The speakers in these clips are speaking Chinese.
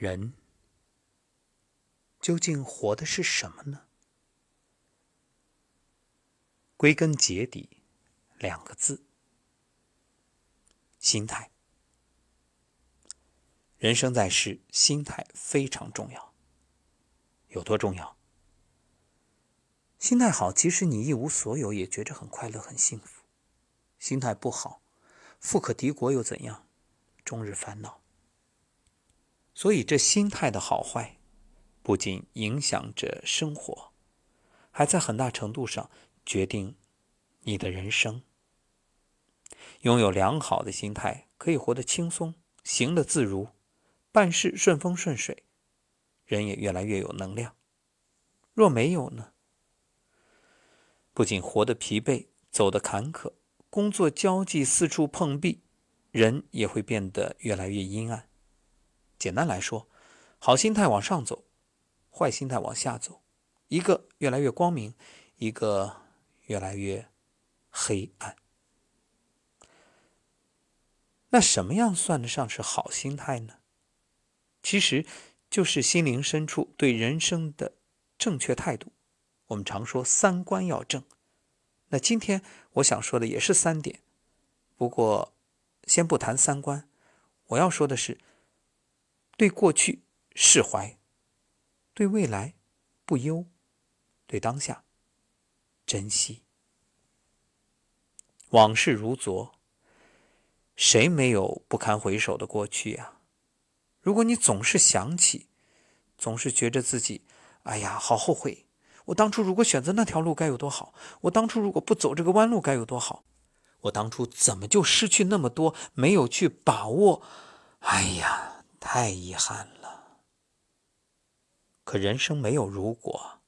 人究竟活的是什么呢？归根结底，两个字：心态。人生在世，心态非常重要。有多重要？心态好，即使你一无所有，也觉着很快乐、很幸福；心态不好，富可敌国又怎样？终日烦恼。所以，这心态的好坏，不仅影响着生活，还在很大程度上决定你的人生。拥有良好的心态，可以活得轻松，行得自如，办事顺风顺水，人也越来越有能量。若没有呢？不仅活得疲惫，走得坎坷，工作交际四处碰壁，人也会变得越来越阴暗。简单来说，好心态往上走，坏心态往下走，一个越来越光明，一个越来越黑暗。那什么样算得上是好心态呢？其实，就是心灵深处对人生的正确态度。我们常说三观要正，那今天我想说的也是三点。不过，先不谈三观，我要说的是：对过去释怀，对未来不忧，对当下珍惜。往事如昨，谁没有不堪回首的过去呀？如果你总是想起，总是觉着自己，哎呀，好后悔。我当初如果选择那条路该有多好！我当初如果不走这个弯路该有多好！我当初怎么就失去那么多，没有去把握？哎呀，太遗憾了。可人生没有如果，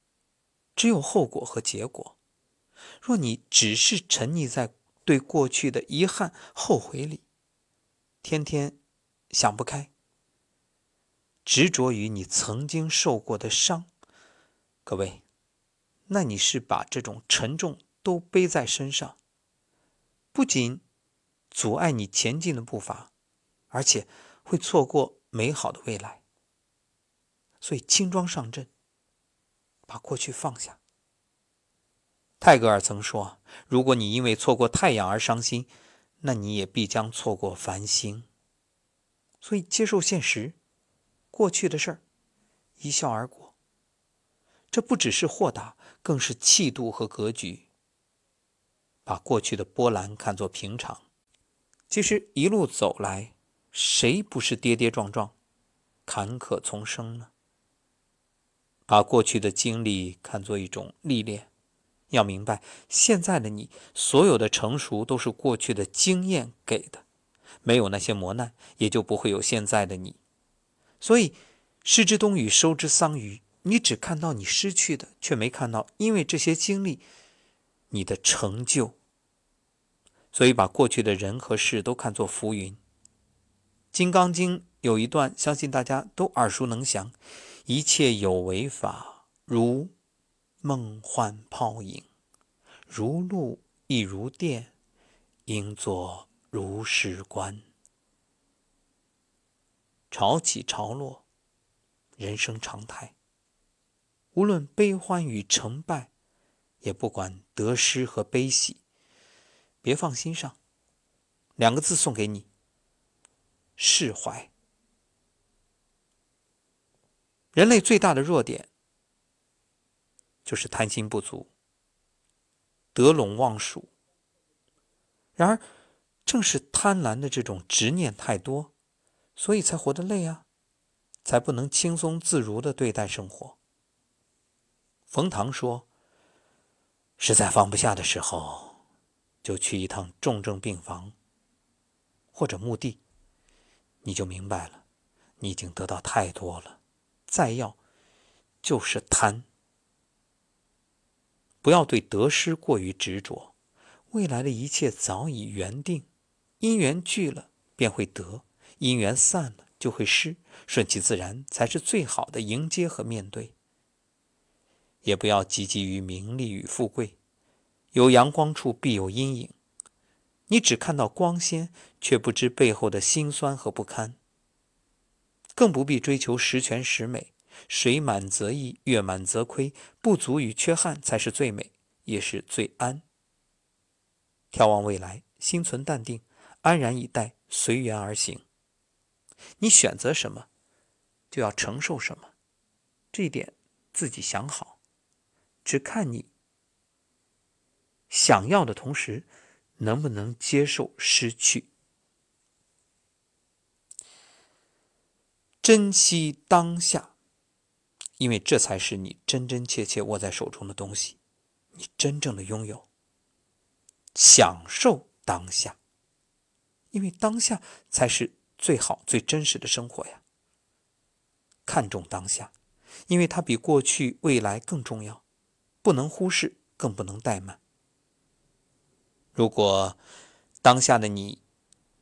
只有后果和结果。若你只是沉溺在对过去的遗憾、后悔里，天天想不开，执着于你曾经受过的伤，各位。那你是把这种沉重都背在身上，不仅阻碍你前进的步伐，而且会错过美好的未来。所以轻装上阵，把过去放下。泰戈尔曾说：“如果你因为错过太阳而伤心，那你也必将错过繁星。”所以接受现实，过去的事儿一笑而过。这不只是豁达。更是气度和格局，把过去的波澜看作平常。其实一路走来，谁不是跌跌撞撞、坎坷丛生呢？把过去的经历看作一种历练，要明白，现在的你所有的成熟都是过去的经验给的，没有那些磨难，也就不会有现在的你。所以，失之东隅，收之桑榆。你只看到你失去的，却没看到因为这些经历你的成就。所以把过去的人和事都看作浮云。《金刚经》有一段，相信大家都耳熟能详：“一切有为法，如梦幻泡影，如露亦如电，应作如是观。”潮起潮落，人生常态。无论悲欢与成败，也不管得失和悲喜，别放心上。两个字送给你：释怀。人类最大的弱点就是贪心不足、得陇望蜀。然而，正是贪婪的这种执念太多，所以才活得累啊，才不能轻松自如的对待生活。冯唐说：“实在放不下的时候，就去一趟重症病房或者墓地，你就明白了，你已经得到太多了，再要就是贪。不要对得失过于执着，未来的一切早已缘定，因缘聚了便会得，因缘散了就会失，顺其自然才是最好的迎接和面对。”也不要汲汲于名利与富贵，有阳光处必有阴影。你只看到光鲜，却不知背后的辛酸和不堪。更不必追求十全十美。水满则溢，月满则亏，不足与缺憾才是最美，也是最安。眺望未来，心存淡定，安然以待，随缘而行。你选择什么，就要承受什么，这一点自己想好，只看你想要的同时，能不能接受失去。珍惜当下，因为这才是你真真切切握在手中的东西，你真正的拥有。享受当下，因为当下才是最好、最真实的生活呀。看重当下，因为它比过去、未来更重要，不能忽视，更不能怠慢。如果当下的你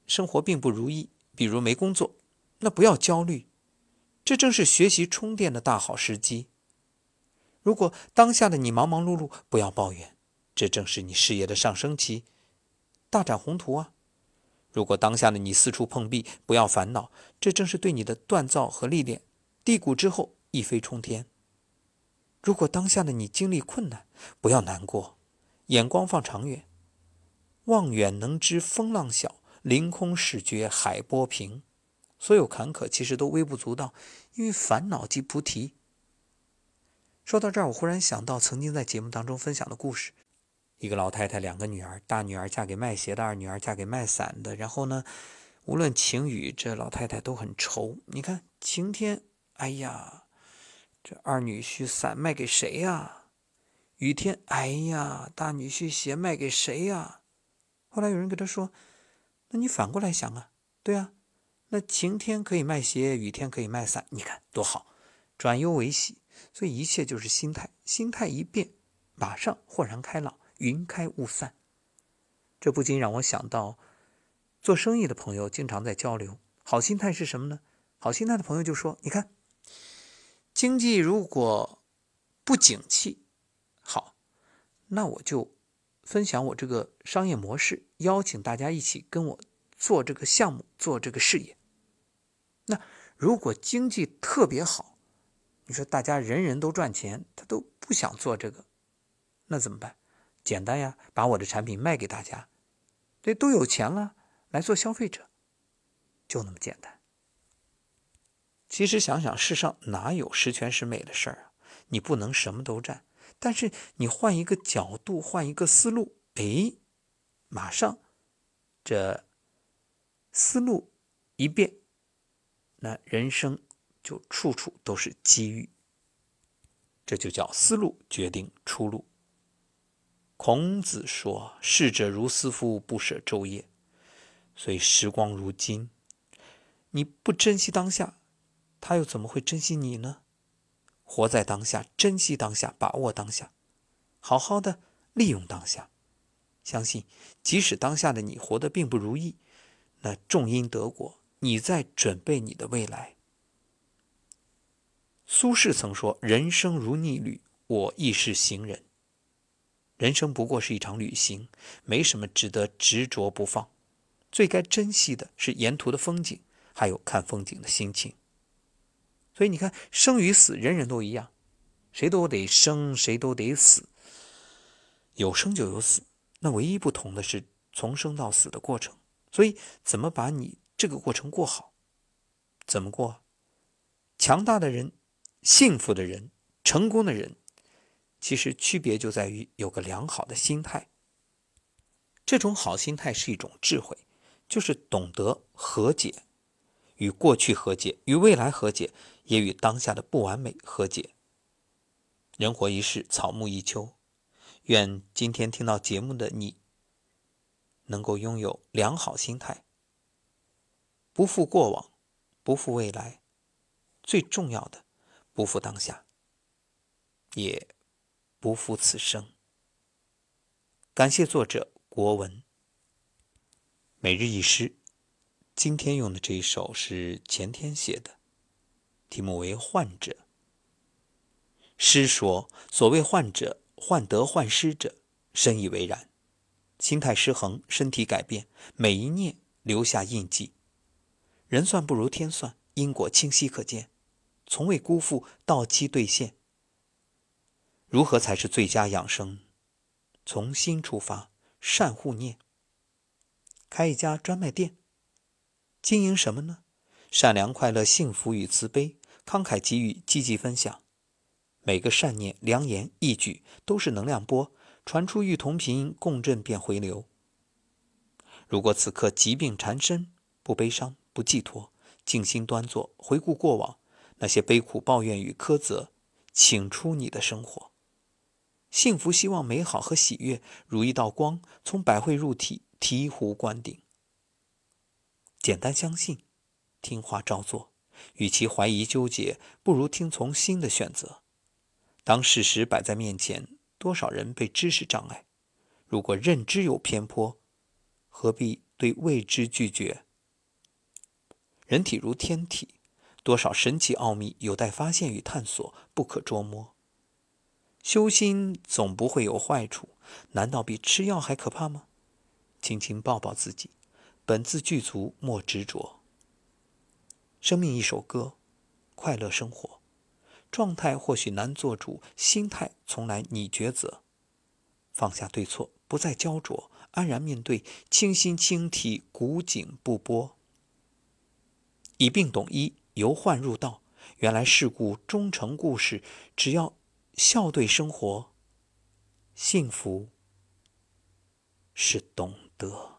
生活并不如意，比如没工作，那不要焦虑，这正是学习充电的大好时机。如果当下的你忙忙碌碌，不要抱怨。这正是你事业的上升期，大展宏图啊！如果当下的你四处碰壁，不要烦恼，这正是对你的锻造和历练，低谷之后一飞冲天。如果当下的你经历困难，不要难过，眼光放长远，望远能知风浪小，凌空始觉海波平。所有坎坷其实都微不足道，因为烦恼即菩提。说到这儿，我忽然想到曾经在节目当中分享的故事。一个老太太，两个女儿，大女儿嫁给卖鞋的，二女儿嫁给卖伞的。然后呢，无论晴雨，这老太太都很愁。你看晴天，哎呀，这二女婿伞卖给谁呀？雨天，哎呀，大女婿鞋卖给谁呀？后来有人给他说：“那你反过来想啊，对啊，那晴天可以卖鞋，雨天可以卖伞，你看多好，转忧为喜。所以一切就是心态，心态一变，马上豁然开朗。”云开雾散，这不禁让我想到，做生意的朋友经常在交流。好心态是什么呢？好心态的朋友就说：“你看，经济如果不景气，好，那我就分享我这个商业模式，邀请大家一起跟我做这个项目，做这个事业。那如果经济特别好，你说大家人人都赚钱，他都不想做这个，那怎么办？”简单呀，把我的产品卖给大家，对，都有钱了，来做消费者，就那么简单。其实想想，世上哪有十全十美的事儿啊？你不能什么都占，但是你换一个角度，换一个思路，哎，马上这思路一变，那人生就处处都是机遇。这就叫思路决定出路。孔子说：“逝者如斯夫，不舍昼夜。”所以时光如金，你不珍惜当下，他又怎么会珍惜你呢？活在当下，珍惜当下，把握当下，好好的利用当下。相信，即使当下的你活得并不如意，那种因得果，你在准备你的未来。苏轼曾说：“人生如逆旅，我亦是行人。”人生不过是一场旅行，没什么值得执着不放。最该珍惜的是沿途的风景，还有看风景的心情。所以你看，生与死，人人都一样，谁都得生，谁都得死。有生就有死，那唯一不同的是从生到死的过程。所以，怎么把你这个过程过好？怎么过？强大的人，幸福的人，成功的人。其实区别就在于有个良好的心态。这种好心态是一种智慧，就是懂得和解，与过去和解，与未来和解，也与当下的不完美和解。人活一世，草木一秋。愿今天听到节目的你，能够拥有良好心态，不负过往，不负未来，最重要的，不负当下，也。不负此生。感谢作者国文。每日一诗，今天用的这一首是前天写的，题目为《患者》。诗说：“所谓患者，患得患失者，深以为然。心态失衡，身体改变，每一念留下印记。人算不如天算，因果清晰可见，从未辜负到期兑现。如何才是最佳养生？从心出发，善护念。开一家专卖店，经营什么呢？善良、快乐、幸福与慈悲，慷慨给予，积极分享。每个善念、良言、义举都是能量波，传出与同频共振便回流。如果此刻疾病缠身，不悲伤，不寄托，静心端坐，回顾过往那些悲苦、抱怨与苛责，请出你的生活。幸福、希望、美好和喜悦，如一道光，从百会入体，醍醐灌顶。简单相信，听话照做，与其怀疑纠结，不如听从心的选择。当事实摆在面前，多少人被知识障碍？如果认知有偏颇，何必对未知拒绝？人体如天体，多少神奇奥秘有待发现与探索，不可捉摸。修心总不会有坏处，难道比吃药还可怕吗？轻轻抱抱自己，本自具足，莫执着。生命一首歌，快乐生活。状态或许难做主，心态从来你抉择。放下对错，不再焦灼，安然面对，清心清体，古井不波。以病懂医，由患入道。原来事故终成故事，只要笑对生活。幸福是懂得。